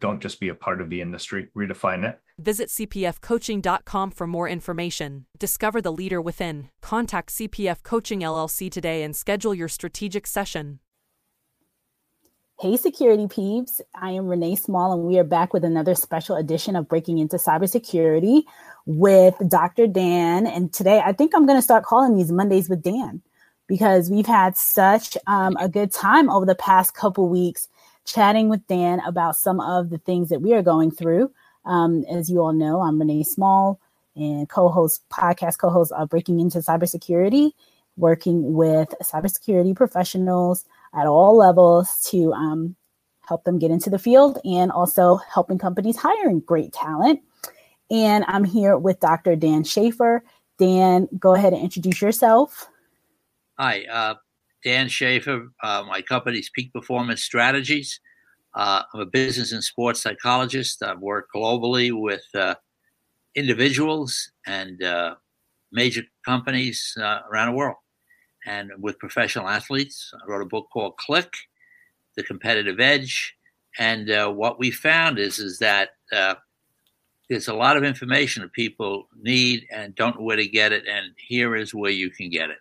Don't just be a part of the industry, redefine it. Visit cpfcoaching.com for more information. Discover the leader within. Contact CPF Coaching LLC today and schedule your strategic session. Hey, security peeps. I am Renee Small, and we are back with another special edition of Breaking into Cybersecurity with Dr. Dan. And today, I think I'm going to start calling these Mondays with Dan because we've had such um, a good time over the past couple weeks chatting with Dan about some of the things that we are going through. Um, as you all know, I'm Renee Small and co-host, podcast co-host of Breaking Into Cybersecurity, working with cybersecurity professionals at all levels to um, help them get into the field and also helping companies hiring great talent. And I'm here with Dr. Dan Schaefer. Dan, go ahead and introduce yourself. Hi, uh, Dan Schaefer. Uh, my company's Peak Performance Strategies. Uh, I'm a business and sports psychologist. I've worked globally with uh, individuals and uh, major companies uh, around the world and with professional athletes. I wrote a book called Click, The Competitive Edge. And uh, what we found is, is that there's a lot of information that people need and don't know where to get it. And here is where you can get it.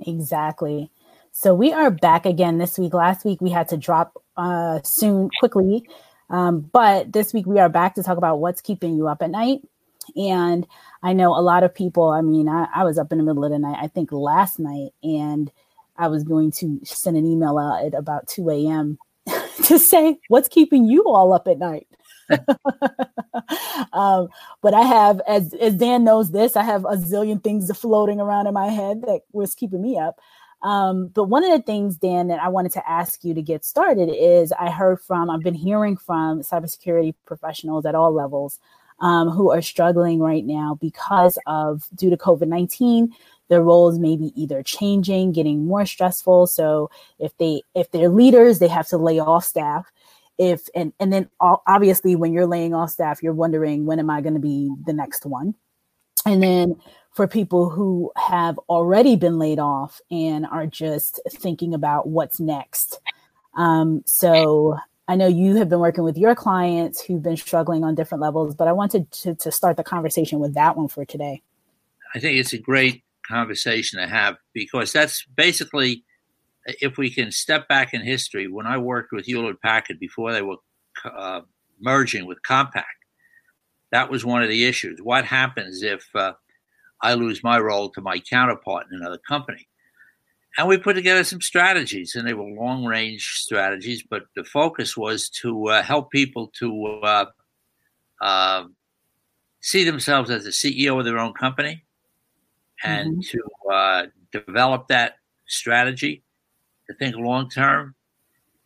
Exactly. So we are back again this week. Last week we had to drop uh, soon, quickly, um, but this week we are back to talk about what's keeping you up at night. And I know a lot of people. I mean, I, I was up in the middle of the night. I think last night, and I was going to send an email out at about two a.m. to say what's keeping you all up at night. um, but I have, as as Dan knows this, I have a zillion things floating around in my head that was keeping me up. Um, but one of the things, Dan, that I wanted to ask you to get started is I heard from, I've been hearing from cybersecurity professionals at all levels um, who are struggling right now because of, due to COVID 19, their roles may be either changing, getting more stressful. So if they, if they're leaders, they have to lay off staff if and and then obviously when you're laying off staff you're wondering when am i going to be the next one? And then for people who have already been laid off and are just thinking about what's next um, so i know you have been working with your clients who've been struggling on different levels but i wanted to, to start the conversation with that one for today. I think it's a great conversation to have because that's basically if we can step back in history, when I worked with Hewlett Packard before they were uh, merging with Compaq, that was one of the issues. What happens if uh, I lose my role to my counterpart in another company? And we put together some strategies, and they were long range strategies, but the focus was to uh, help people to uh, um, see themselves as the CEO of their own company and mm-hmm. to uh, develop that strategy to think long term.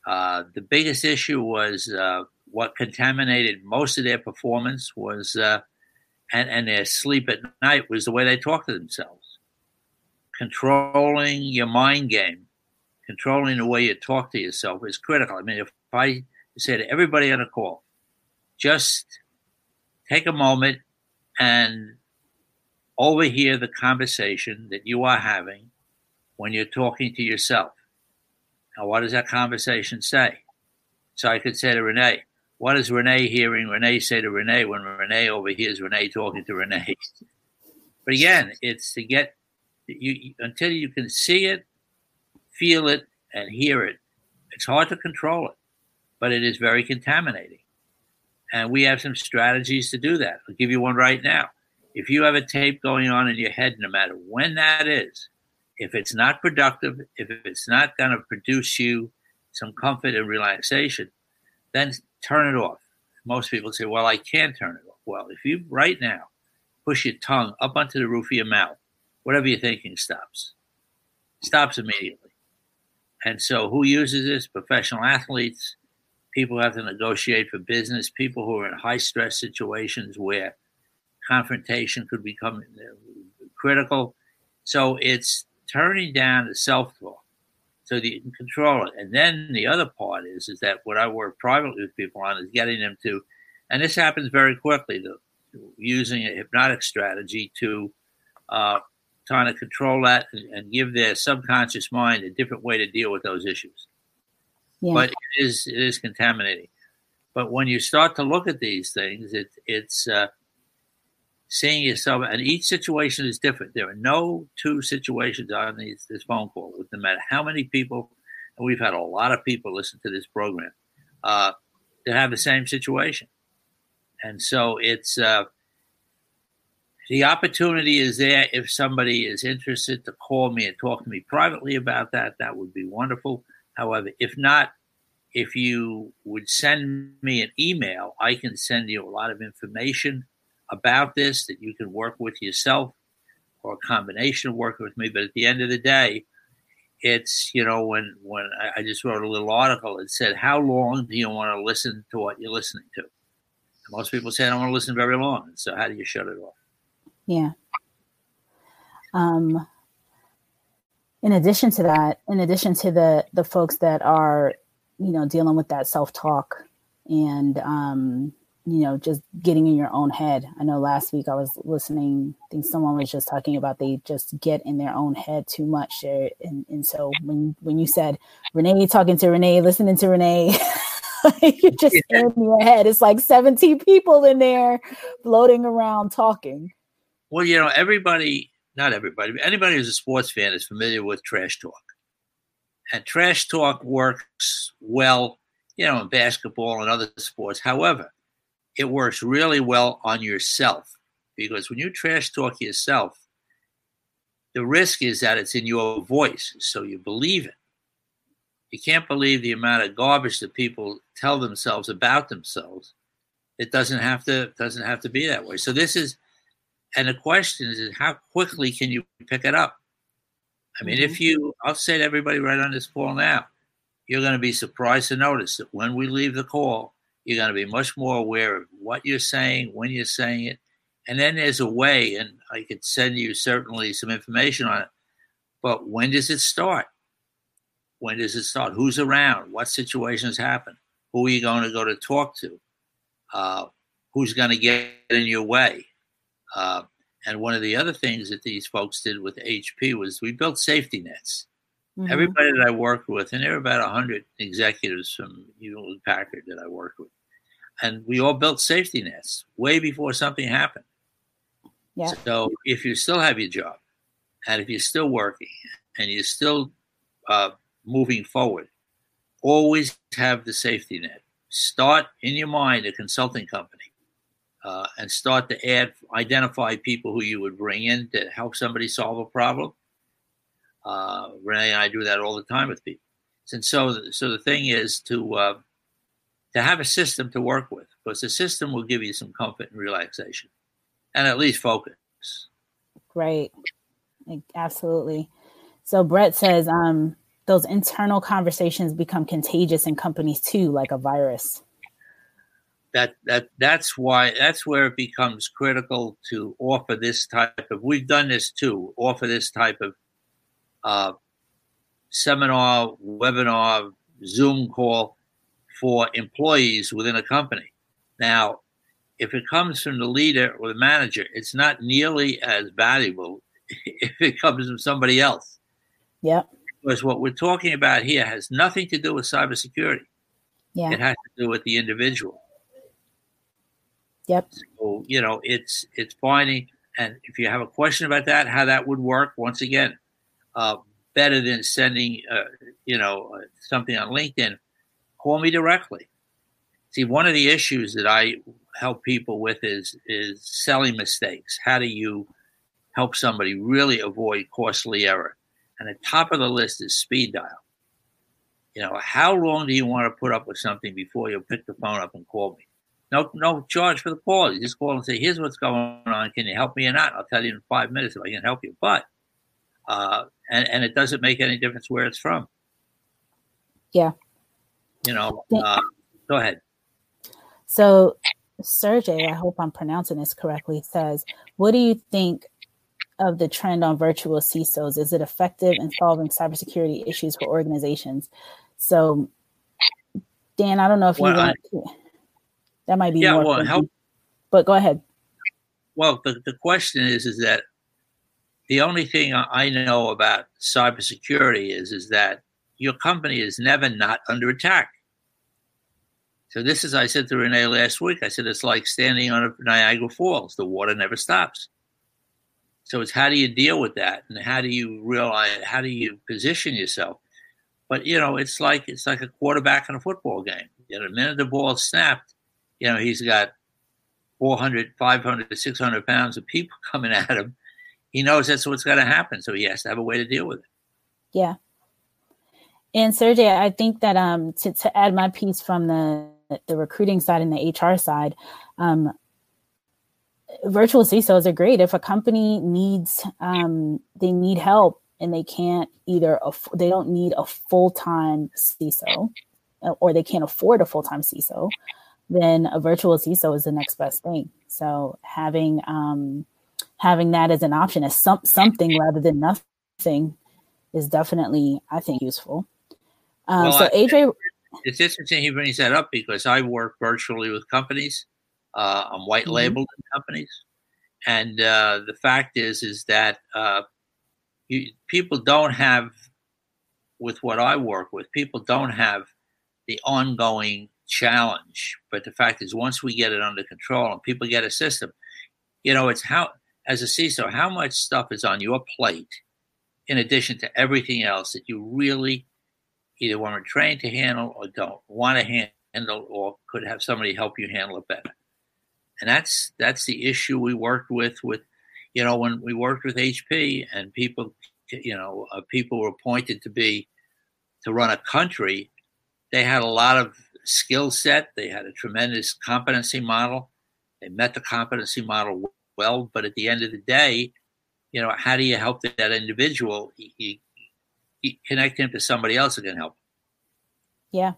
Uh, the biggest issue was uh, what contaminated most of their performance was, uh, and, and their sleep at night was the way they talk to themselves. Controlling your mind game, controlling the way you talk to yourself is critical. I mean, if I say to everybody on the call, just take a moment and overhear the conversation that you are having when you're talking to yourself. Now, what does that conversation say? So I could say to Renee, what is Renee hearing Renee say to Renee when Renee overhears Renee talking to Renee? But again, it's to get you until you can see it, feel it, and hear it. It's hard to control it, but it is very contaminating. And we have some strategies to do that. I'll give you one right now. If you have a tape going on in your head, no matter when that is, if it's not productive, if it's not going to produce you some comfort and relaxation, then turn it off. Most people say, well, I can't turn it off. Well, if you right now push your tongue up onto the roof of your mouth, whatever you're thinking stops. Stops immediately. And so, who uses this? Professional athletes, people who have to negotiate for business, people who are in high stress situations where confrontation could become uh, critical. So, it's turning down the self talk so that you can control it. And then the other part is is that what I work privately with people on is getting them to, and this happens very quickly, to, using a hypnotic strategy to uh, trying to control that and, and, give their subconscious mind a different way to deal with those issues. Yeah. But it is it is contaminating. But when you start to look at these things, it, it's uh, seeing yourself, and each situation is different. There are no two situations on these, this phone call, with no matter how many people, and we've had a lot of people listen to this program uh, that have the same situation. And so it's uh, the opportunity is there if somebody is interested to call me and talk to me privately about that. That would be wonderful. However, if not, if you would send me an email, I can send you a lot of information about this that you can work with yourself or a combination of working with me. But at the end of the day, it's you know when when I, just wrote a little article that said how long do you want to listen to what you're listening to? And most people say I don't want to listen very long. So how do you shut it off? Yeah. Um. In addition to that, in addition to the the folks that are, you know, dealing with that self talk and um, you know, just getting in your own head. I know last week I was listening, I think someone was just talking about they just get in their own head too much. And, and so when, when you said Renee talking to Renee, listening to Renee, you're just yeah. in your head. It's like 17 people in there floating around talking. Well, you know, everybody, not everybody, but anybody who's a sports fan is familiar with trash talk. And trash talk works well, you know, in basketball and other sports. However, it works really well on yourself because when you trash talk yourself, the risk is that it's in your voice, so you believe it. You can't believe the amount of garbage that people tell themselves about themselves. It doesn't have to doesn't have to be that way. So this is, and the question is, is how quickly can you pick it up? I mean, mm-hmm. if you, I'll say to everybody right on this call now, you're going to be surprised to notice that when we leave the call, you're going to be much more aware of what you're saying, when you're saying it. And then there's a way, and I could send you certainly some information on it. But when does it start? When does it start? Who's around? What situations happen? Who are you going to go to talk to? Uh, who's going to get in your way? Uh, and one of the other things that these folks did with HP was we built safety nets. Mm-hmm. Everybody that I worked with, and there were about 100 executives from Hewlett Packard that I worked with, and we all built safety nets way before something happened. Yeah. So if you still have your job, and if you're still working, and you're still uh, moving forward, always have the safety net. Start in your mind a consulting company, uh, and start to add, identify people who you would bring in to help somebody solve a problem. Uh, Renee and I do that all the time with people. And so, so the thing is to uh, to have a system to work with because the system will give you some comfort and relaxation and at least focus. Great. Absolutely. So Brett says um, those internal conversations become contagious in companies too, like a virus. That that that's why that's where it becomes critical to offer this type of. We've done this too. Offer this type of uh, seminar, webinar, Zoom call for employees within a company. Now, if it comes from the leader or the manager, it's not nearly as valuable if it comes from somebody else. Yeah. Because what we're talking about here has nothing to do with cybersecurity. Yeah. It has to do with the individual. Yep. So, you know, it's it's finding and if you have a question about that, how that would work, once again, uh, better than sending, uh, you know, uh, something on LinkedIn call me directly. See, one of the issues that I help people with is is selling mistakes. How do you help somebody really avoid costly error? And the top of the list is speed dial. You know, how long do you want to put up with something before you pick the phone up and call me? No, no charge for the call. You just call and say, "Here's what's going on. Can you help me or not?" I'll tell you in five minutes if I can help you. But uh, and and it doesn't make any difference where it's from. Yeah. You know, uh, go ahead. So, Sergey, I hope I'm pronouncing this correctly, says, What do you think of the trend on virtual CISOs? Is it effective in solving cybersecurity issues for organizations? So, Dan, I don't know if well, you want I, to, that might be yeah, more well, help, but go ahead. Well, the, the question is, is that the only thing I know about cybersecurity is, is that your company is never not under attack. So this is, I said to Renee last week, I said, it's like standing on a Niagara Falls. The water never stops. So it's how do you deal with that? And how do you realize, how do you position yourself? But, you know, it's like, it's like a quarterback in a football game. You know, the minute the ball snapped, you know, he's got 400, 500, 600 pounds of people coming at him. He knows that's what's going to happen. So he has to have a way to deal with it. Yeah. And Sergey, I think that um, to, to add my piece from the the recruiting side and the HR side, um, virtual CISOs are great. If a company needs um, they need help and they can't either aff- they don't need a full time CISO uh, or they can't afford a full time CISO, then a virtual CISO is the next best thing. So having um, having that as an option as some, something rather than nothing is definitely I think useful. Um, well, so AJ, it's interesting he brings that up because I work virtually with companies. Uh, I'm white mm-hmm. labeled mm-hmm. companies, and uh, the fact is is that uh, you, people don't have with what I work with. People don't have the ongoing challenge, but the fact is, once we get it under control and people get a system, you know, it's how as a CISO, how much stuff is on your plate in addition to everything else that you really either weren't trained to handle or don't want to handle or could have somebody help you handle it better. And that's that's the issue we worked with with you know when we worked with HP and people you know uh, people were appointed to be to run a country they had a lot of skill set they had a tremendous competency model they met the competency model well but at the end of the day you know how do you help that individual connect him to somebody else who can help. Yeah,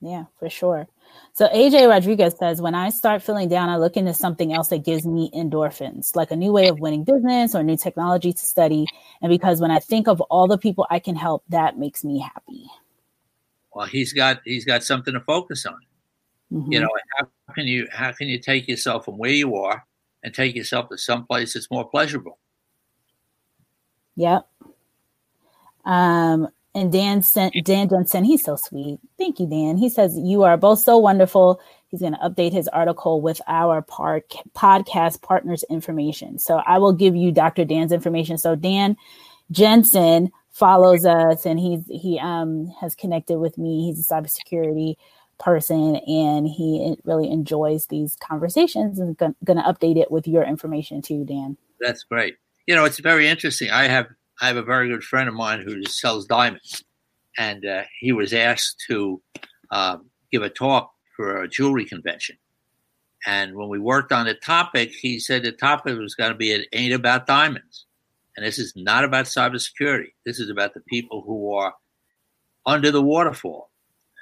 yeah, for sure. So AJ Rodriguez says, when I start feeling down, I look into something else that gives me endorphins, like a new way of winning business or new technology to study. And because when I think of all the people I can help, that makes me happy. Well, he's got he's got something to focus on. Mm-hmm. You know, how can you how can you take yourself from where you are and take yourself to some place that's more pleasurable? Yep. Um, and Dan sent Dan Jensen, he's so sweet. Thank you, Dan. He says you are both so wonderful. He's going to update his article with our par- podcast partners information. So I will give you Dr. Dan's information. So Dan Jensen follows us, and he's he um has connected with me. He's a cybersecurity person, and he really enjoys these conversations. And going to update it with your information too, Dan. That's great. You know, it's very interesting. I have I have a very good friend of mine who sells diamonds, and uh, he was asked to uh, give a talk for a jewelry convention. And when we worked on the topic, he said the topic was going to be it ain't about diamonds, and this is not about cybersecurity. This is about the people who are under the waterfall,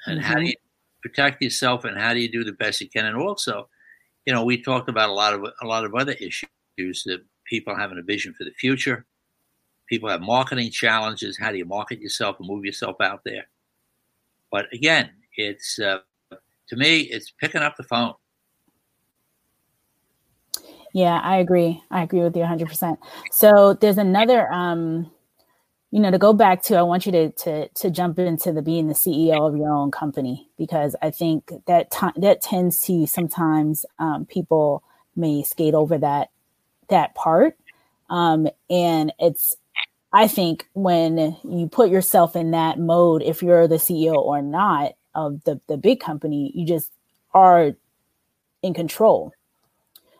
and mm-hmm. how do you protect yourself, and how do you do the best you can. And also, you know, we talked about a lot of a lot of other issues that people having a vision for the future, People have marketing challenges. How do you market yourself and move yourself out there? But again, it's uh, to me, it's picking up the phone. Yeah, I agree. I agree with you 100%. So there's another, um, you know, to go back to, I want you to to to jump into the being the CEO of your own company because I think that t- that tends to sometimes um, people may skate over that that part, um, and it's I think when you put yourself in that mode, if you're the CEO or not of the, the big company, you just are in control.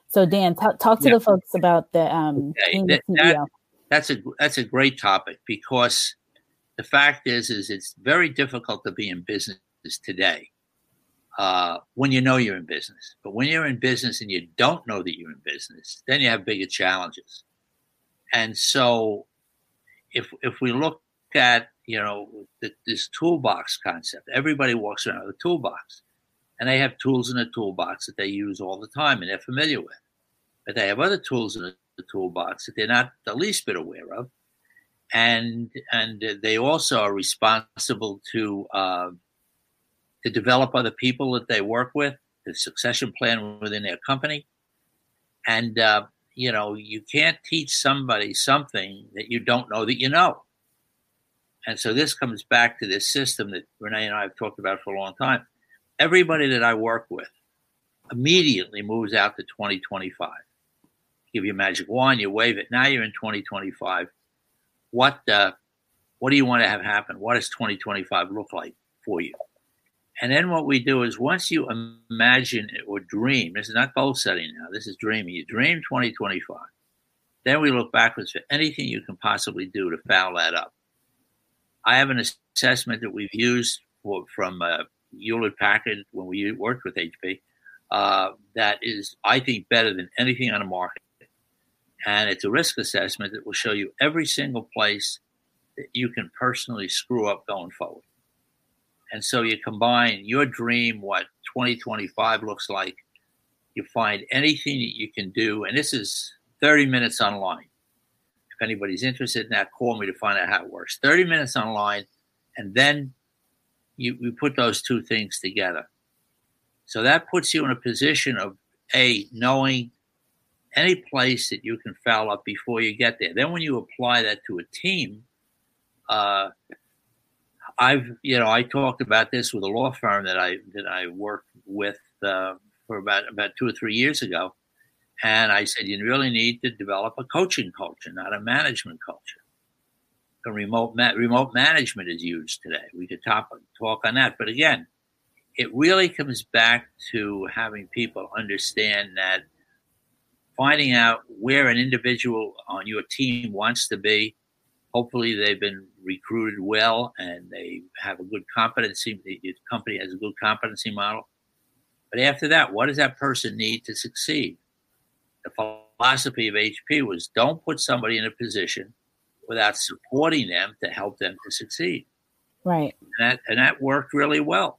So Dan, t- talk to yeah. the folks about the um okay. that, that, that's a that's a great topic because the fact is is it's very difficult to be in business today uh, when you know you're in business. But when you're in business and you don't know that you're in business, then you have bigger challenges. And so if if we look at you know the, this toolbox concept. Everybody walks around with a toolbox, and they have tools in the toolbox that they use all the time and they're familiar with. But they have other tools in the toolbox that they're not the least bit aware of, and and they also are responsible to uh, to develop other people that they work with, the succession plan within their company, and uh, you know you can't teach somebody something that you don't know that you know. And so this comes back to this system that Renee and I have talked about for a long time. Everybody that I work with immediately moves out to 2025. Give you a magic wand, you wave it. Now you're in 2025. What uh, what do you want to have happen? What does 2025 look like for you? And then what we do is once you imagine it or dream, this is not goal setting now, this is dreaming. You dream 2025. Then we look backwards for anything you can possibly do to foul that up. I have an assessment that we've used for, from uh, Hewlett Packard when we worked with HP uh, that is, I think, better than anything on the market. And it's a risk assessment that will show you every single place that you can personally screw up going forward. And so you combine your dream, what 2025 looks like, you find anything that you can do. And this is 30 minutes online. If anybody's interested in that, call me to find out how it works. 30 minutes online. And then you, you put those two things together. So that puts you in a position of A, knowing any place that you can foul up before you get there. Then when you apply that to a team, uh, I've you know I talked about this with a law firm that I that I worked with uh, for about about two or three years ago, and I said you really need to develop a coaching culture, not a management culture. Remote ma- remote management is used today. We could talk talk on that, but again, it really comes back to having people understand that finding out where an individual on your team wants to be hopefully they've been recruited well and they have a good competency. The company has a good competency model. But after that, what does that person need to succeed? The philosophy of HP was don't put somebody in a position without supporting them to help them to succeed. Right. And that, and that worked really well.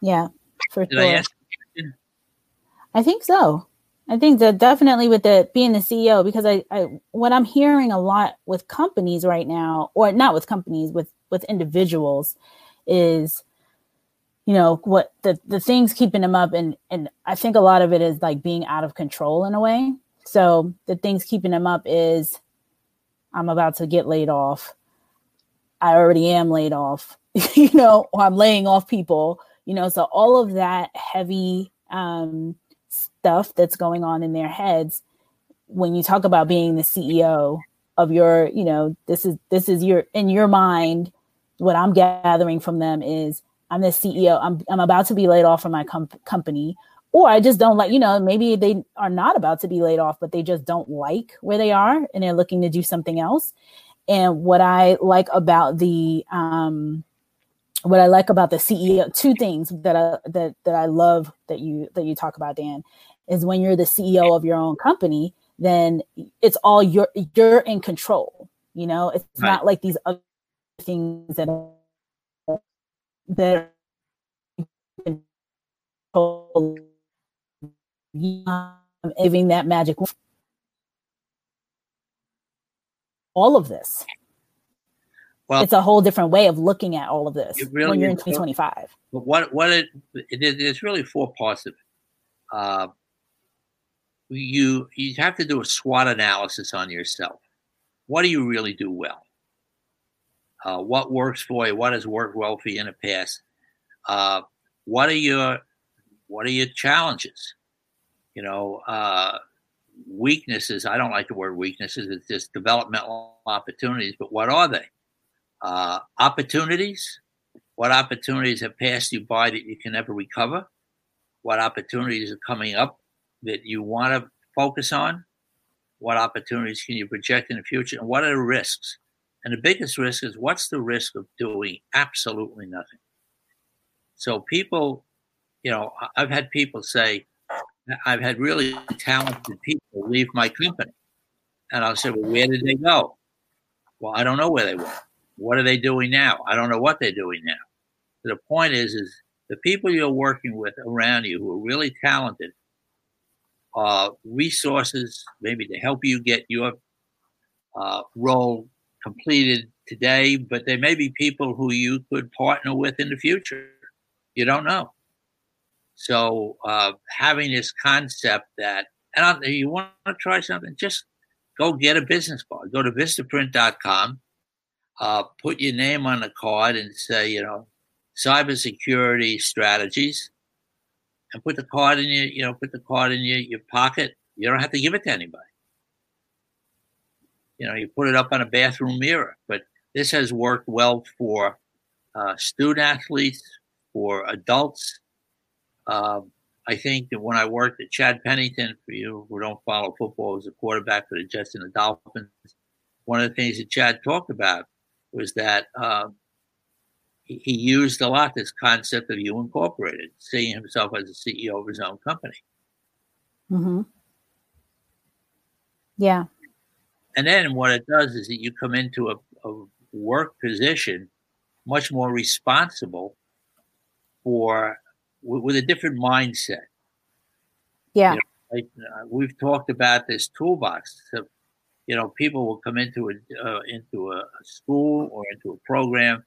Yeah, for Did sure. I, I think so. I think that definitely with the being the CEO, because I, I what I'm hearing a lot with companies right now, or not with companies, with with individuals, is you know what the the things keeping them up, and and I think a lot of it is like being out of control in a way. So the things keeping them up is I'm about to get laid off. I already am laid off, you know, or I'm laying off people, you know. So all of that heavy. Um, stuff that's going on in their heads when you talk about being the CEO of your, you know, this is this is your in your mind what I'm gathering from them is I'm the CEO. I'm I'm about to be laid off from my com- company or I just don't like, you know, maybe they are not about to be laid off but they just don't like where they are and they're looking to do something else. And what I like about the um what I like about the CEO, two things that I that that I love that you that you talk about, Dan, is when you're the CEO of your own company, then it's all you're you're in control. You know, it's right. not like these other things that are, that control giving that magic all of this well, it's a whole different way of looking at all of this really when you're in 2025. But what what it, it there's really four parts of it. Uh, you you have to do a SWOT analysis on yourself. What do you really do well? Uh, what works for you? What has worked well for you in the past? Uh, what are your what are your challenges? You know, uh, weaknesses. I don't like the word weaknesses. It's just developmental opportunities. But what are they? Uh, opportunities. What opportunities have passed you by that you can never recover? What opportunities are coming up that you want to focus on? What opportunities can you project in the future? And what are the risks? And the biggest risk is what's the risk of doing absolutely nothing? So people, you know, I've had people say, I've had really talented people leave my company. And I'll say, well, where did they go? Well, I don't know where they went. What are they doing now? I don't know what they're doing now. the point is, is the people you're working with around you who are really talented uh, resources maybe to help you get your uh, role completed today, but there may be people who you could partner with in the future. You don't know. So uh, having this concept that, and you want to try something, just go get a business card. Go to vistaprint.com, uh, put your name on the card and say, you know, cybersecurity strategies, and put the card in your, you know, put the card in your, your pocket. You don't have to give it to anybody. You know, you put it up on a bathroom mirror. But this has worked well for uh, student athletes, for adults. Um, I think that when I worked at Chad Pennington, for you who don't follow football, as a quarterback for the Jets and the Dolphins, one of the things that Chad talked about was that um, he, he, used a lot this concept of you incorporated, seeing himself as the CEO of his own company. Mm-hmm. Yeah. And then what it does is that you come into a, a work position much more responsible for with, with a different mindset. Yeah. You know, like, uh, we've talked about this toolbox. You know, people will come into a uh, into a, school or into a program,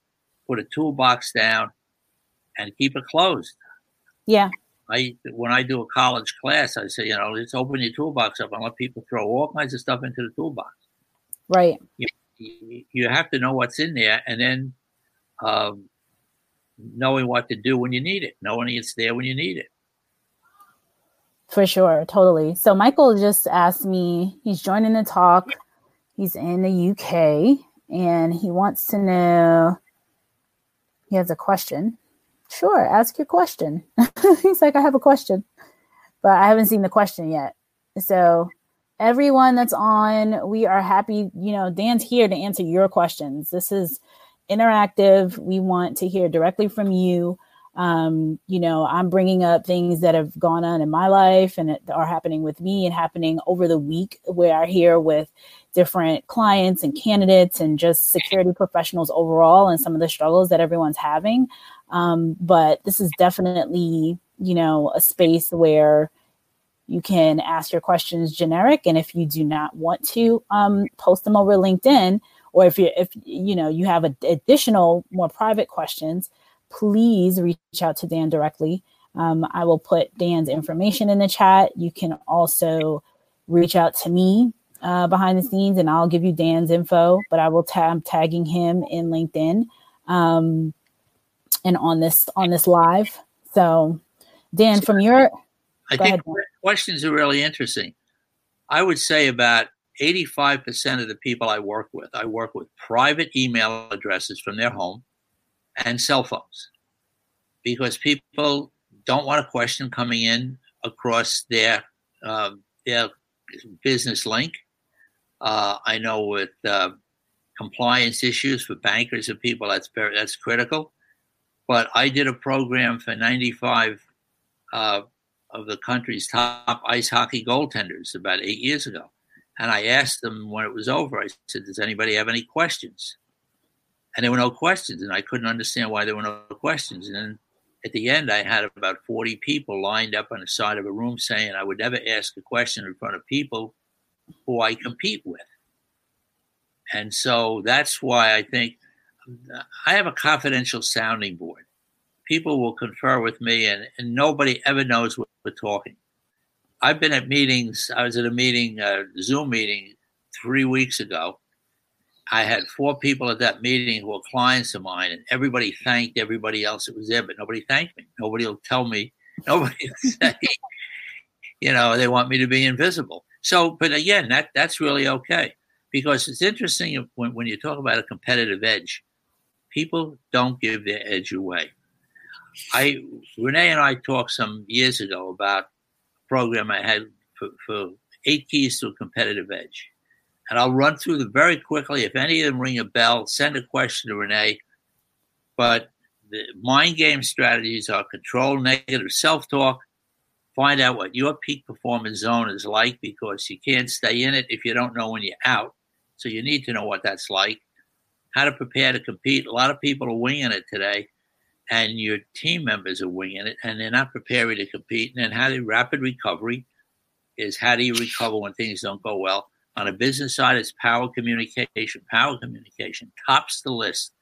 put a toolbox down, and keep it closed. Yeah. I when I do a college class, I say, you know, let's open your toolbox up and let people throw all kinds of stuff into the toolbox. Right. You, you have to know what's in there, and then um, knowing what to do when you need it, knowing it's there when you need it. For sure, totally. So Michael just asked me, he's joining the talk. He's in the UK and he wants to know he has a question. Sure, ask your question. he's like, I have a question, but I haven't seen the question yet. So everyone that's on, we are happy. You know, Dan's here to answer your questions. This is interactive. We want to hear directly from you. Um, you know, I'm bringing up things that have gone on in my life and are happening with me and happening over the week where I hear with different clients and candidates and just security professionals overall and some of the struggles that everyone's having. Um, but this is definitely, you know, a space where you can ask your questions generic. And if you do not want to um, post them over LinkedIn, or if you if you know you have a, additional more private questions please reach out to dan directly. Um, i will put dan's information in the chat. You can also reach out to me uh, behind the scenes and i'll give you dan's info but i will tag tagging him in linkedin um, and on this on this live. So dan from your i think ahead, questions are really interesting. I would say about 85% of the people I work with, I work with private email addresses from their home and cell phones because people don't want a question coming in across their um, their business link. Uh, I know with uh, compliance issues for bankers and people, that's very that's critical. But I did a program for 95 uh, of the country's top ice hockey goaltenders about eight years ago and I asked them when it was over, I said, Does anybody have any questions? And there were no questions. And I couldn't understand why there were no questions. And then at the end, I had about 40 people lined up on the side of a room saying I would never ask a question in front of people who I compete with. And so that's why I think I have a confidential sounding board. People will confer with me, and, and nobody ever knows what we're talking. I've been at meetings. I was at a meeting, a Zoom meeting, three weeks ago. I had four people at that meeting who were clients of mine, and everybody thanked everybody else that was there, but nobody thanked me. Nobody will tell me. Nobody will say, you know, they want me to be invisible. So, but again, that that's really okay because it's interesting when when you talk about a competitive edge, people don't give their edge away. I Renee and I talked some years ago about a program I had for, for eight keys to a competitive edge. And I'll run through them very quickly. If any of them ring a bell, send a question to Renee. But the mind game strategies are control negative self talk, find out what your peak performance zone is like because you can't stay in it if you don't know when you're out. So you need to know what that's like. how to prepare to compete. A lot of people are winging it today, and your team members are winging it, and they're not preparing to compete. And then how the rapid recovery is how do you recover when things don't go well? On a business side, it's power communication. Power communication tops the list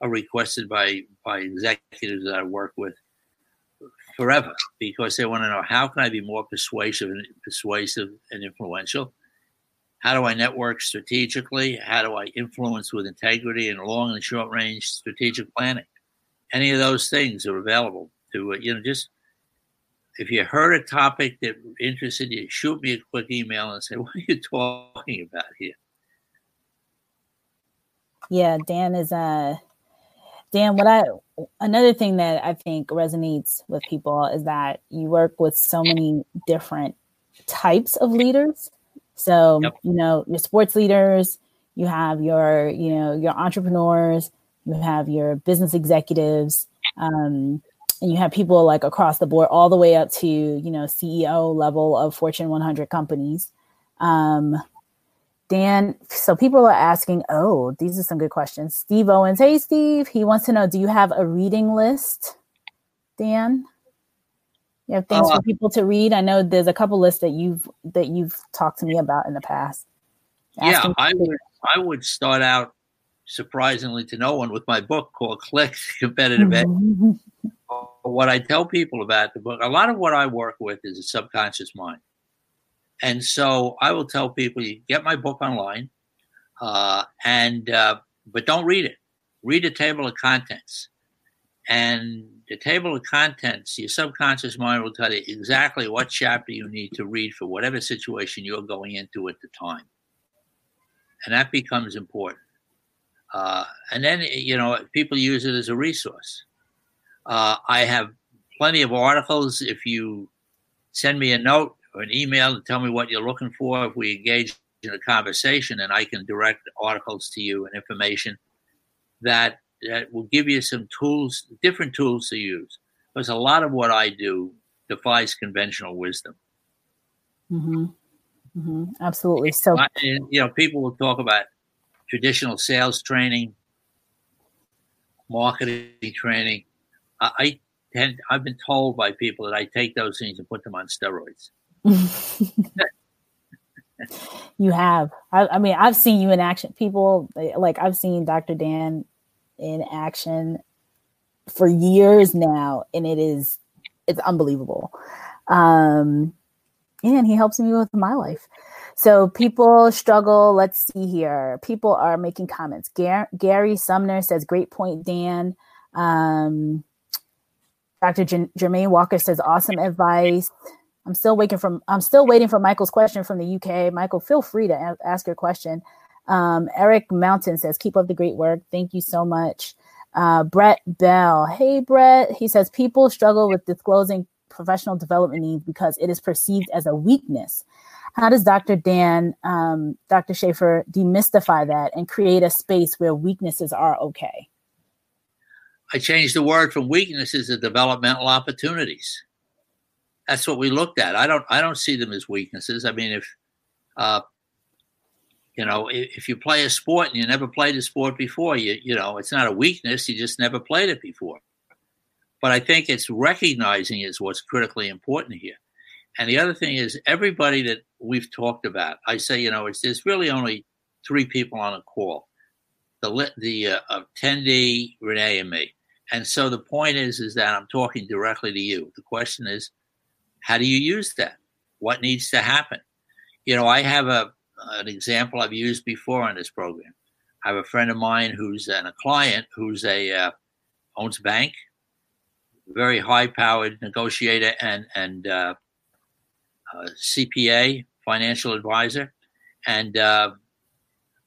are requested by by executives that I work with forever because they want to know how can I be more persuasive and persuasive and influential. How do I network strategically? How do I influence with integrity and long and short range strategic planning? Any of those things are available to you know just if you heard a topic that interested you, shoot me a quick email and say, "What are you talking about here?" Yeah, Dan is uh Dan, what I another thing that I think resonates with people is that you work with so many different types of leaders. So, yep. you know, your sports leaders, you have your, you know, your entrepreneurs, you have your business executives, um, and you have people like across the board, all the way up to, you know, CEO level of Fortune 100 companies. Um, Dan, so people are asking, oh, these are some good questions. Steve Owens, hey Steve, he wants to know, do you have a reading list, Dan? You have things uh, for people to read. I know there's a couple lists that you've that you've talked to me about in the past. yeah, I would I would start out surprisingly to no one with my book called Click Competitive Edge. what I tell people about the book, a lot of what I work with is a subconscious mind. And so I will tell people, you get my book online, uh, and uh, but don't read it. Read the table of contents, and the table of contents, your subconscious mind will tell you exactly what chapter you need to read for whatever situation you're going into at the time, and that becomes important. Uh, and then you know people use it as a resource. Uh, I have plenty of articles. If you send me a note or an email and tell me what you're looking for. If we engage in a conversation, and I can direct articles to you and information that that will give you some tools, different tools to use. Because a lot of what I do defies conventional wisdom. Mm-hmm. Mm-hmm. Absolutely. So, you know, people will talk about traditional sales training, marketing training. I, I tend, I've been told by people that I take those things and put them on steroids. you have. I, I, mean, I've seen you in action. People like I've seen Dr. Dan in action for years now, and it is it's unbelievable. Um, and he helps me with my life. So people struggle. Let's see here. People are making comments. Gar- Gary Sumner says, "Great point, Dan." Um, Dr. J- Jermaine Walker says, "Awesome advice." I'm still waiting from I'm still waiting for Michael's question from the UK. Michael, feel free to a- ask your question. Um, Eric Mountain says, "Keep up the great work. Thank you so much." Uh, Brett Bell, hey Brett, he says people struggle with disclosing professional development needs because it is perceived as a weakness. How does Dr. Dan, um, Dr. Schaefer, demystify that and create a space where weaknesses are okay? I changed the word from weaknesses to developmental opportunities that's what we looked at. I don't I don't see them as weaknesses. I mean, if uh, you know, if, if, you play a sport and you never played a sport before, you you know, it's not a weakness. You just never played it before. But I think it's recognizing is what's critically important here. And the other thing is everybody that we've talked about. I say, you know, it's there's really only three people on a call: the the uh, attendee, Renee, and me. And so the point is, is that I'm talking directly to you. The question is, how do you use that? What needs to happen? You know, I have a an example I've used before on this program. I have a friend of mine who's an, a client who's a uh, owns a bank, very high powered negotiator and and uh, uh, CPA, financial advisor, and uh,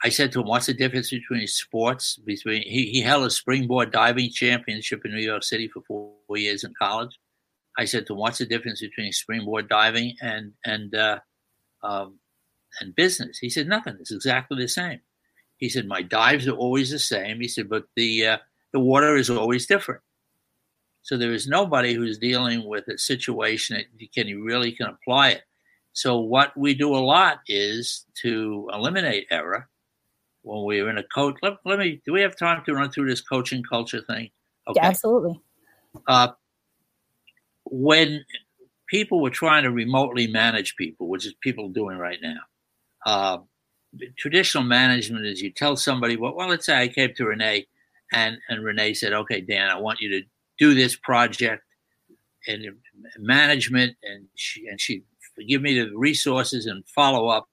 I said to him, "What's the difference between sports? Between he, he held a springboard diving championship in New York City for four years in college, I said to him, "What's the difference between springboard diving and and uh, um, and business?" He said, "Nothing. It's exactly the same." He said, "My dives are always the same." He said, "But the uh, the water is always different." So there is nobody who's dealing with a situation that can you really can apply it. So what we do a lot is to eliminate error when we were in a coach. Let, let me. Do we have time to run through this coaching culture thing? Okay. Yeah, absolutely. Uh, when people were trying to remotely manage people, which is people doing right now, uh, traditional management is you tell somebody, well, well, let's say I came to Renee, and and Renee said, okay, Dan, I want you to do this project and management, and she and she give me the resources and follow up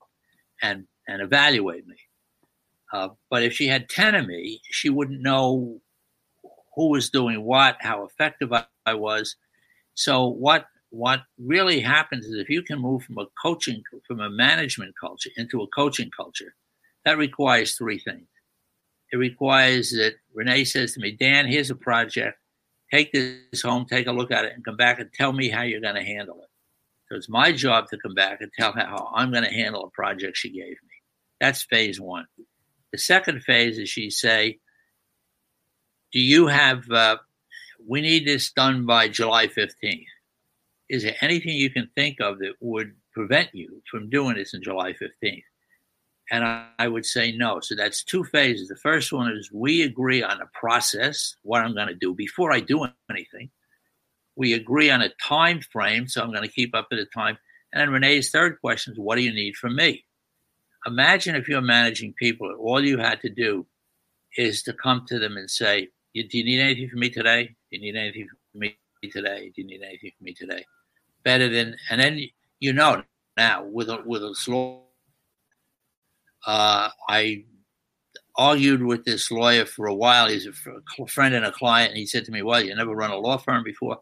and and evaluate me. Uh, but if she had 10 of me, she wouldn't know who was doing what, how effective I, I was. So what what really happens is if you can move from a coaching from a management culture into a coaching culture, that requires three things. It requires that Renee says to me, Dan, here's a project. Take this home, take a look at it, and come back and tell me how you're going to handle it. So it's my job to come back and tell her how I'm going to handle a project she gave me. That's phase one. The second phase is she say, "Do you have? Uh, we need this done by July 15th. Is there anything you can think of that would prevent you from doing this in July 15th?" And I, I would say no. So that's two phases. The first one is we agree on a process, what I'm going to do before I do anything. We agree on a time frame, so I'm going to keep up to the time. And then Renee's third question is, what do you need from me? Imagine if you're managing people, all you had to do is to come to them and say, Do you need anything from me today? Do you need anything from me today? Do you need anything from me today? Better than, and then you know now with a, with a slow, uh, I argued with this lawyer for a while. He's a friend and a client. And he said to me, Well, you never run a law firm before.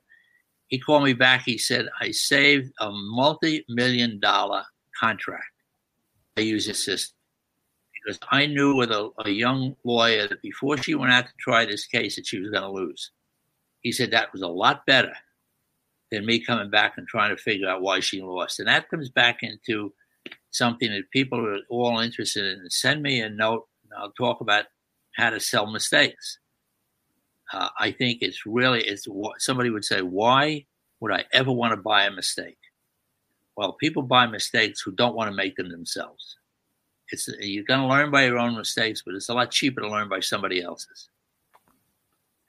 He called me back. He said, I saved a multi million dollar contract I use this system because I knew with a, a young lawyer that before she went out to try this case that she was going to lose. He said that was a lot better than me coming back and trying to figure out why she lost. And that comes back into something that people are all interested in. Send me a note and I'll talk about how to sell mistakes. Uh, I think it's really it's somebody would say, why would I ever want to buy a mistake? Well, people buy mistakes who don't want to make them themselves. It's you're going to learn by your own mistakes, but it's a lot cheaper to learn by somebody else's.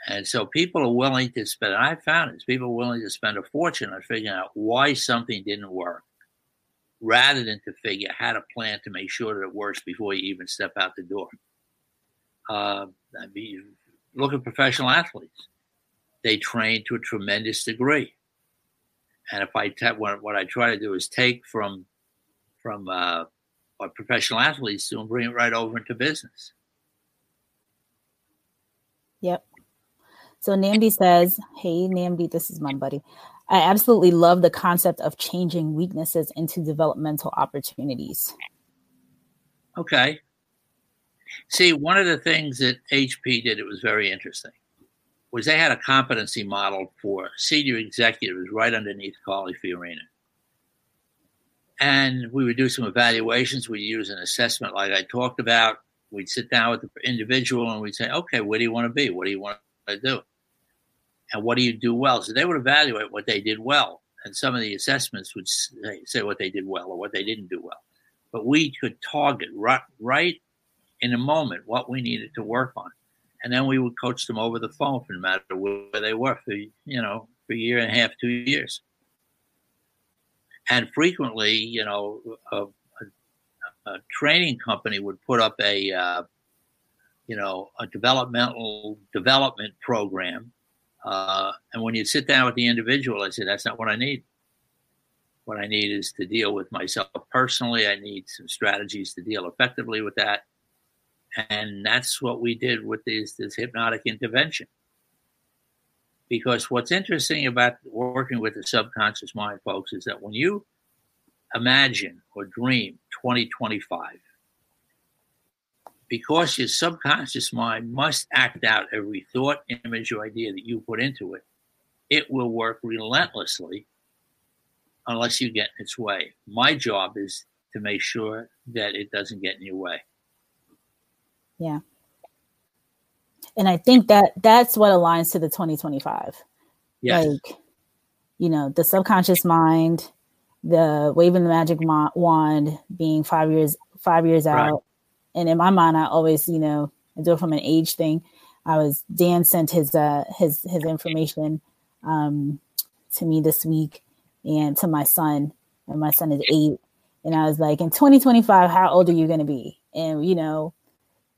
And so people are willing to spend. I found this: people are willing to spend a fortune on figuring out why something didn't work, rather than to figure how to plan to make sure that it works before you even step out the door. Uh, I mean, look at professional athletes; they train to a tremendous degree and if I te- what, what I try to do is take from from uh, what professional athletes and bring it right over into business. Yep. So Namdi says, "Hey Namdi, this is my buddy. I absolutely love the concept of changing weaknesses into developmental opportunities." Okay. See, one of the things that HP did, it was very interesting was they had a competency model for senior executives right underneath Carly Fiorina. And we would do some evaluations. We'd use an assessment like I talked about. We'd sit down with the individual and we'd say, okay, where do you want to be? What do you want to do? And what do you do well? So they would evaluate what they did well. And some of the assessments would say, what they did well or what they didn't do well. But we could target right, right in a moment what we needed to work on and then we would coach them over the phone for no matter where they were for you know for a year and a half, two years. And frequently, you know, a, a, a training company would put up a uh, you know a developmental development program, uh, and when you sit down with the individual, I say that's not what I need. What I need is to deal with myself personally. I need some strategies to deal effectively with that and that's what we did with this, this hypnotic intervention. Because what's interesting about working with the subconscious mind, folks, is that when you imagine or dream 2025, because your subconscious mind must act out every thought, image, or idea that you put into it, it will work relentlessly unless you get in its way. My job is to make sure that it doesn't get in your way. Yeah. And I think that that's what aligns to the 2025. Yes. Like, you know, the subconscious mind, the waving the magic wand being five years five years right. out, and in my mind, I always, you know, I do it from an age thing. I was Dan sent his uh his his information um to me this week and to my son, and my son is eight. And I was like, in 2025, how old are you going to be? And you know,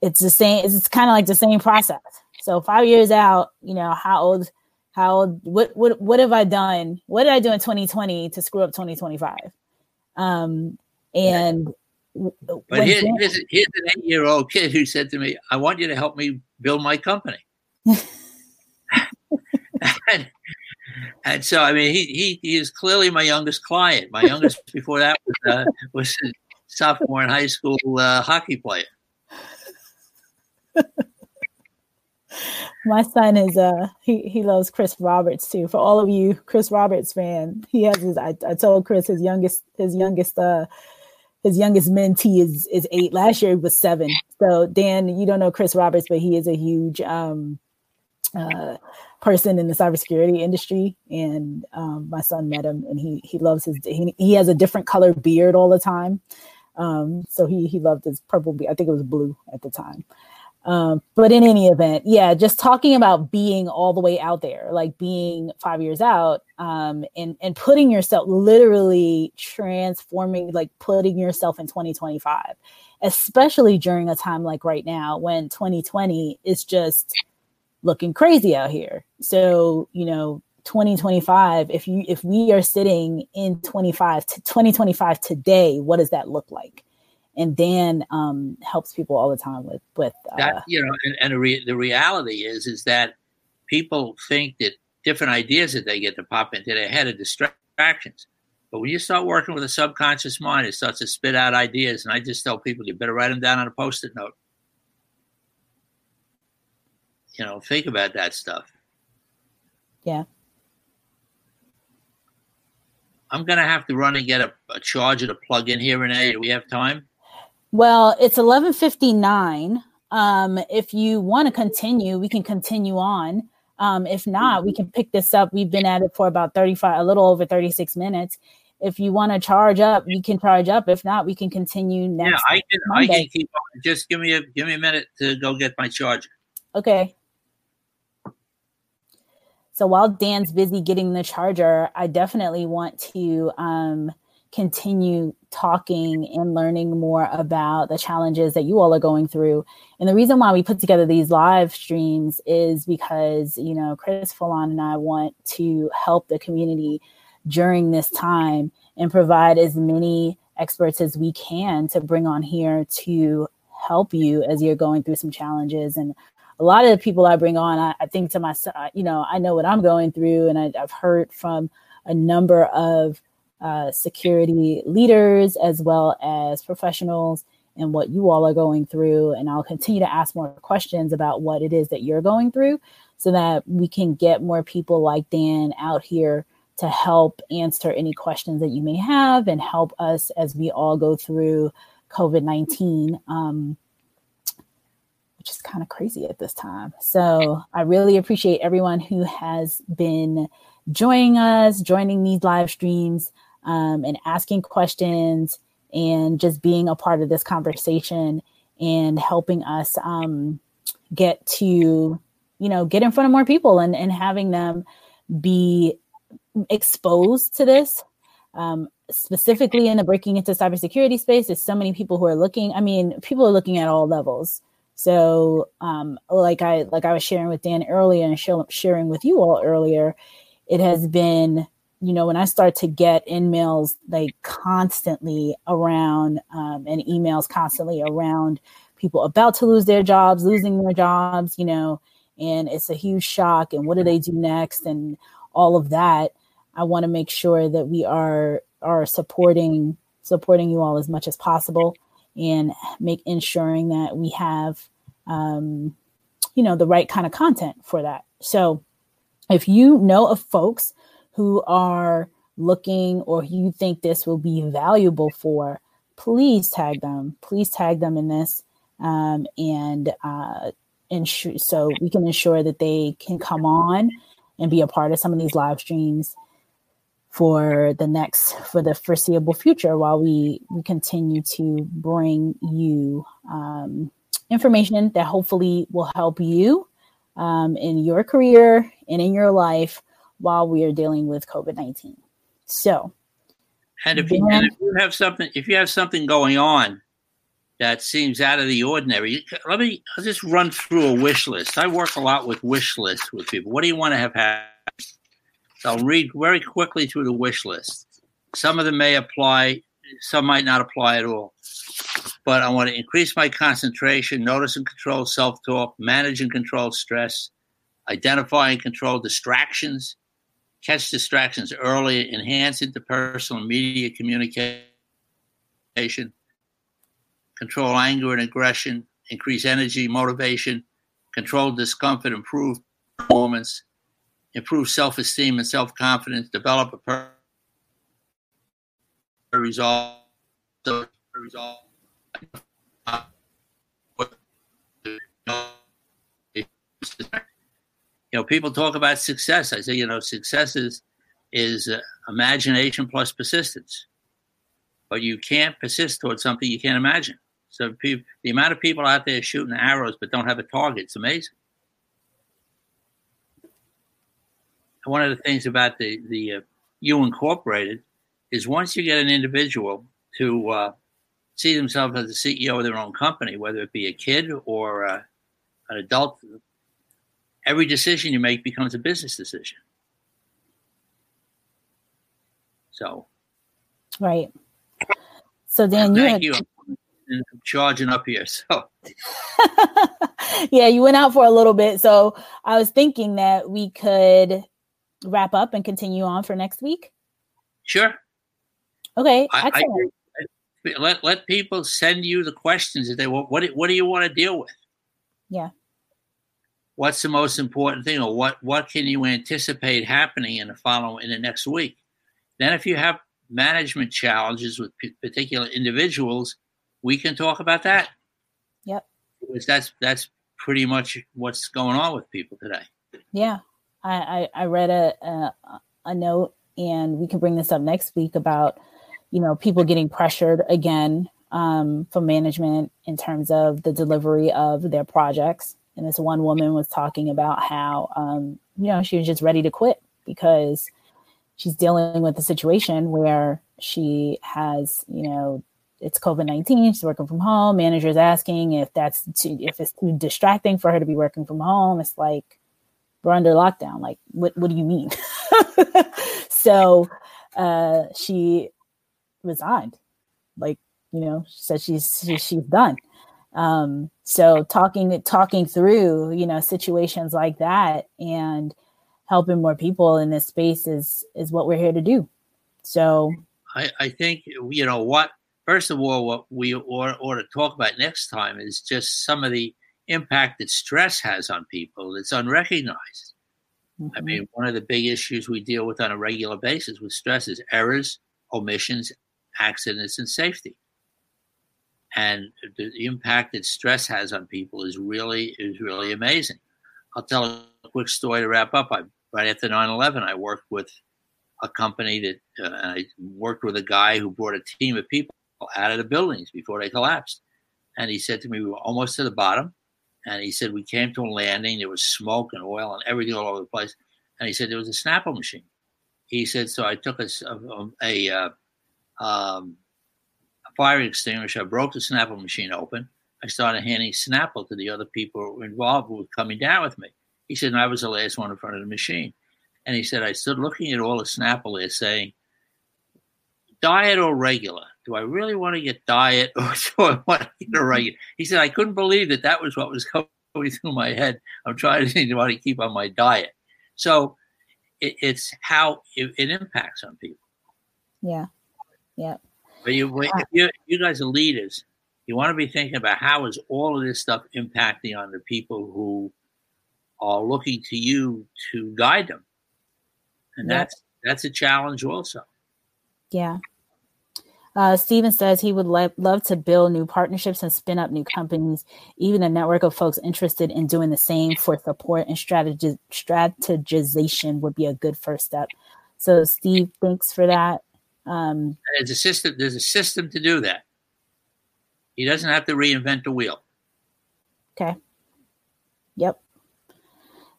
it's the same. It's kind of like the same process. So five years out, you know, how old? How old? What what what have I done? What did I do in 2020 to screw up 2025? Um, and but here's, here's, here's an eight year old kid who said to me, I want you to help me build my company. and, and, so, I mean, he, he, he is clearly my youngest client. My youngest before that was, uh, was a sophomore in high school uh, hockey player. My son is uh he he loves Chris Roberts too. For all of you Chris Roberts fan, he has his I, I told Chris his youngest his youngest uh his youngest mentee is is eight. Last year he was seven. So Dan, you don't know Chris Roberts, but he is a huge um, uh, person in the cybersecurity industry. And um, my son met him, and he he loves his. He, he has a different color beard all the time. Um, so he he loved his purple beard. I think it was blue at the time. Um, but in any event, yeah, just talking about being all the way out there, like being five years out, um, and and putting yourself literally transforming, like putting yourself in 2025, especially during a time like right now when 2020 is just looking crazy out here. So you know, 2025, if you if we are sitting in 25 to 2025 today, what does that look like? And Dan um, helps people all the time with with uh, that. You know, and, and the, re- the reality is is that people think that different ideas that they get to pop into their head are distractions. But when you start working with a subconscious mind, it starts to spit out ideas. And I just tell people you better write them down on a post-it note. You know, think about that stuff. Yeah. I'm gonna have to run and get a, a charger to plug in here, Renee. Do we have time? Well, it's 11:59. Um, if you want to continue, we can continue on. Um, if not, we can pick this up. We've been at it for about 35, a little over 36 minutes. If you want to charge up, you can charge up. If not, we can continue next. Yeah, I can. Monday. I can keep on. Just give me a give me a minute to go get my charger. Okay. So while Dan's busy getting the charger, I definitely want to um, continue talking and learning more about the challenges that you all are going through. And the reason why we put together these live streams is because, you know, Chris Foulon and I want to help the community during this time and provide as many experts as we can to bring on here to help you as you're going through some challenges. And a lot of the people I bring on, I, I think to myself, you know, I know what I'm going through, and I, I've heard from a number of uh, security leaders as well as professionals and what you all are going through. And I'll continue to ask more questions about what it is that you're going through so that we can get more people like Dan out here to help answer any questions that you may have and help us as we all go through COVID 19. Um, which is kind of crazy at this time. So I really appreciate everyone who has been joining us, joining these live streams um, and asking questions and just being a part of this conversation and helping us um, get to, you know, get in front of more people and, and having them be exposed to this. Um, specifically in the breaking into cybersecurity space, there's so many people who are looking. I mean, people are looking at all levels. So, um, like I like I was sharing with Dan earlier and sharing with you all earlier, it has been you know, when I start to get in-mails like constantly around um, and emails constantly around people about to lose their jobs, losing their jobs, you know, and it's a huge shock. And what do they do next? And all of that. I want to make sure that we are are supporting supporting you all as much as possible and make ensuring that we have um, you know the right kind of content for that. So if you know of folks who are looking or you think this will be valuable for, please tag them. Please tag them in this. Um, and uh, ensure, so we can ensure that they can come on and be a part of some of these live streams. for the next for the foreseeable future while we we continue to bring you um, information that hopefully will help you um, in your career and in your life while we are dealing with covid-19 so and if, you, and if you have something if you have something going on that seems out of the ordinary let me i'll just run through a wish list i work a lot with wish lists with people what do you want to have happen so I'll read very quickly through the wish list. Some of them may apply, some might not apply at all. But I want to increase my concentration, notice and control self talk, manage and control stress, identify and control distractions, catch distractions early, enhance interpersonal media communication, control anger and aggression, increase energy, motivation, control discomfort, improve performance, improve self esteem and self confidence, develop a per- resolve. resolve. You know, people talk about success. I say, you know, success is is uh, imagination plus persistence, but you can't persist towards something you can't imagine. So, pe- the amount of people out there shooting arrows but don't have a target, it's amazing. one of the things about the the uh, you incorporated is once you get an individual to uh, see themselves as the CEO of their own company, whether it be a kid or uh, an adult, every decision you make becomes a business decision. So, right. So then you, had- you. I'm charging up here. So, yeah, you went out for a little bit. So I was thinking that we could wrap up and continue on for next week? Sure. Okay. I, excellent. I, let let people send you the questions that they want. What what do you want to deal with? Yeah. What's the most important thing, or what what can you anticipate happening in the following in the next week? Then, if you have management challenges with p- particular individuals, we can talk about that. Yep. Because that's that's pretty much what's going on with people today. Yeah, I, I, I read a, a, a note, and we can bring this up next week about you know people getting pressured again um, from management in terms of the delivery of their projects. And this one woman was talking about how um, you know she was just ready to quit because she's dealing with a situation where she has you know it's COVID nineteen. She's working from home. Manager's asking if that's too, if it's too distracting for her to be working from home. It's like we're under lockdown. Like, what, what do you mean? so uh, she resigned. Like, you know, she said she's she, she's done. Um, so talking talking through, you know, situations like that and helping more people in this space is is what we're here to do. So I, I think you know what first of all what we ought, ought to talk about next time is just some of the impact that stress has on people It's unrecognized. Mm-hmm. I mean, one of the big issues we deal with on a regular basis with stress is errors, omissions, accidents, and safety. And the, impact that stress has on people is really is really amazing. I'll tell a quick story to wrap up. I, right after 9/11, I worked with a company that uh, I worked with a guy who brought a team of people out of the buildings before they collapsed. And he said to me, "We were almost to the bottom and he said we came to a landing. There was smoke and oil and everything all over the place. And he said there was a Snapple machine. He said so. I took a a, a, um, fire extinguisher. I broke the Snapple machine open. I started handing Snapple to the other people involved who were coming down with me. He said, and I was the last one in front of the machine. And he said, I stood looking at all the Snapple there saying, diet or regular? Do I really want to get diet or do I want to get a regular? He said, I couldn't believe that that was what was going through my head. I'm trying to think about to keep on my diet. So it, it's how it, it, impacts on people. Yeah. Yeah. But you, if you, you guys are leaders, you want to be thinking about how is all of this stuff impacting on the people who are looking to you to guide them. And yeah. that's that's a challenge also. Yeah. Uh, Steven says he would le- love to build new partnerships and spin up new companies, even a network of folks interested in doing the same for support and strategi- strategization would be a good first step. So, Steve, thanks for that. Um, there's a system. There's a system to do that. He doesn't have to reinvent the wheel. Okay. Yep.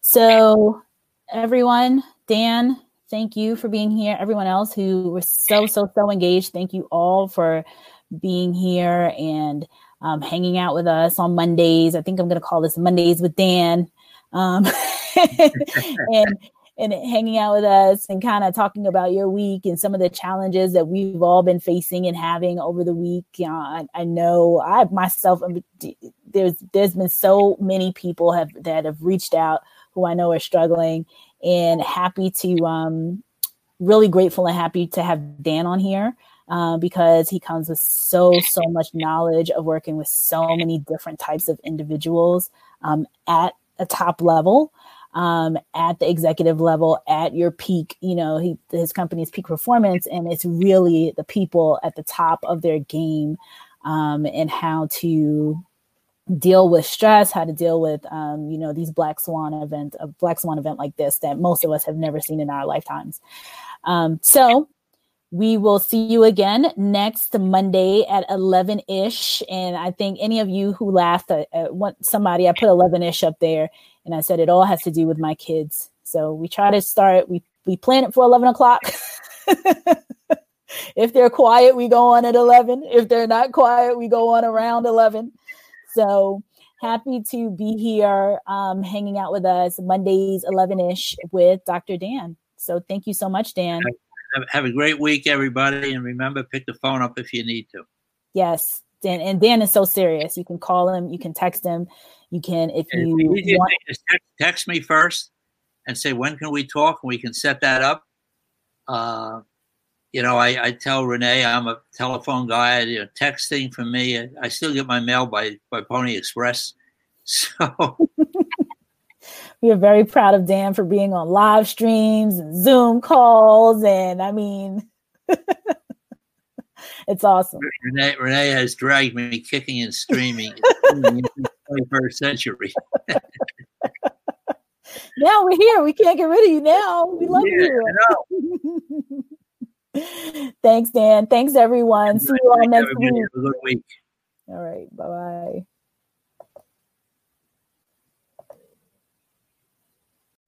So, everyone, Dan, thank you for being here. Everyone else who was so, so, so engaged, thank you all for being here and um, hanging out with us on Mondays. I think I'm going to call this Mondays with Dan. Um, and and hanging out with us and kind of talking about your week and some of the challenges that we've all been facing and having over the week. I, I, know I myself, there's there's been so many people have that have reached out who I know are struggling, and happy to um, really grateful and happy to have Dan on here. Uh, because he comes with so so much knowledge of working with so many different types of individuals um, at a top level um, at the executive level at your peak you know he, his company's peak performance and it's really the people at the top of their game um, and how to deal with stress how to deal with um, you know these black swan event a black swan event like this that most of us have never seen in our lifetimes. Um, so we will see you again next Monday at 11 ish. And I think any of you who laughed at, at somebody, I put 11 ish up there and I said it all has to do with my kids. So we try to start, we, we plan it for 11 o'clock. if they're quiet, we go on at 11. If they're not quiet, we go on around 11. So happy to be here um, hanging out with us Mondays, 11 ish with Dr. Dan. So thank you so much, Dan. Have a great week, everybody. And remember, pick the phone up if you need to. Yes. Dan, and Dan is so serious. You can call him, you can text him, you can if you, you want- text, text me first and say when can we talk, and we can set that up. Uh, you know, I, I, tell Renee I'm a telephone guy. You know, texting for me, I, I still get my mail by by Pony Express. So we are very proud of Dan for being on live streams and Zoom calls, and I mean. it's awesome. Renee, Renee has dragged me kicking and screaming 21st century. now we're here. We can't get rid of you now. We love yeah, you. Thanks, Dan. Thanks, everyone. See you all next week. week. All right. Bye bye.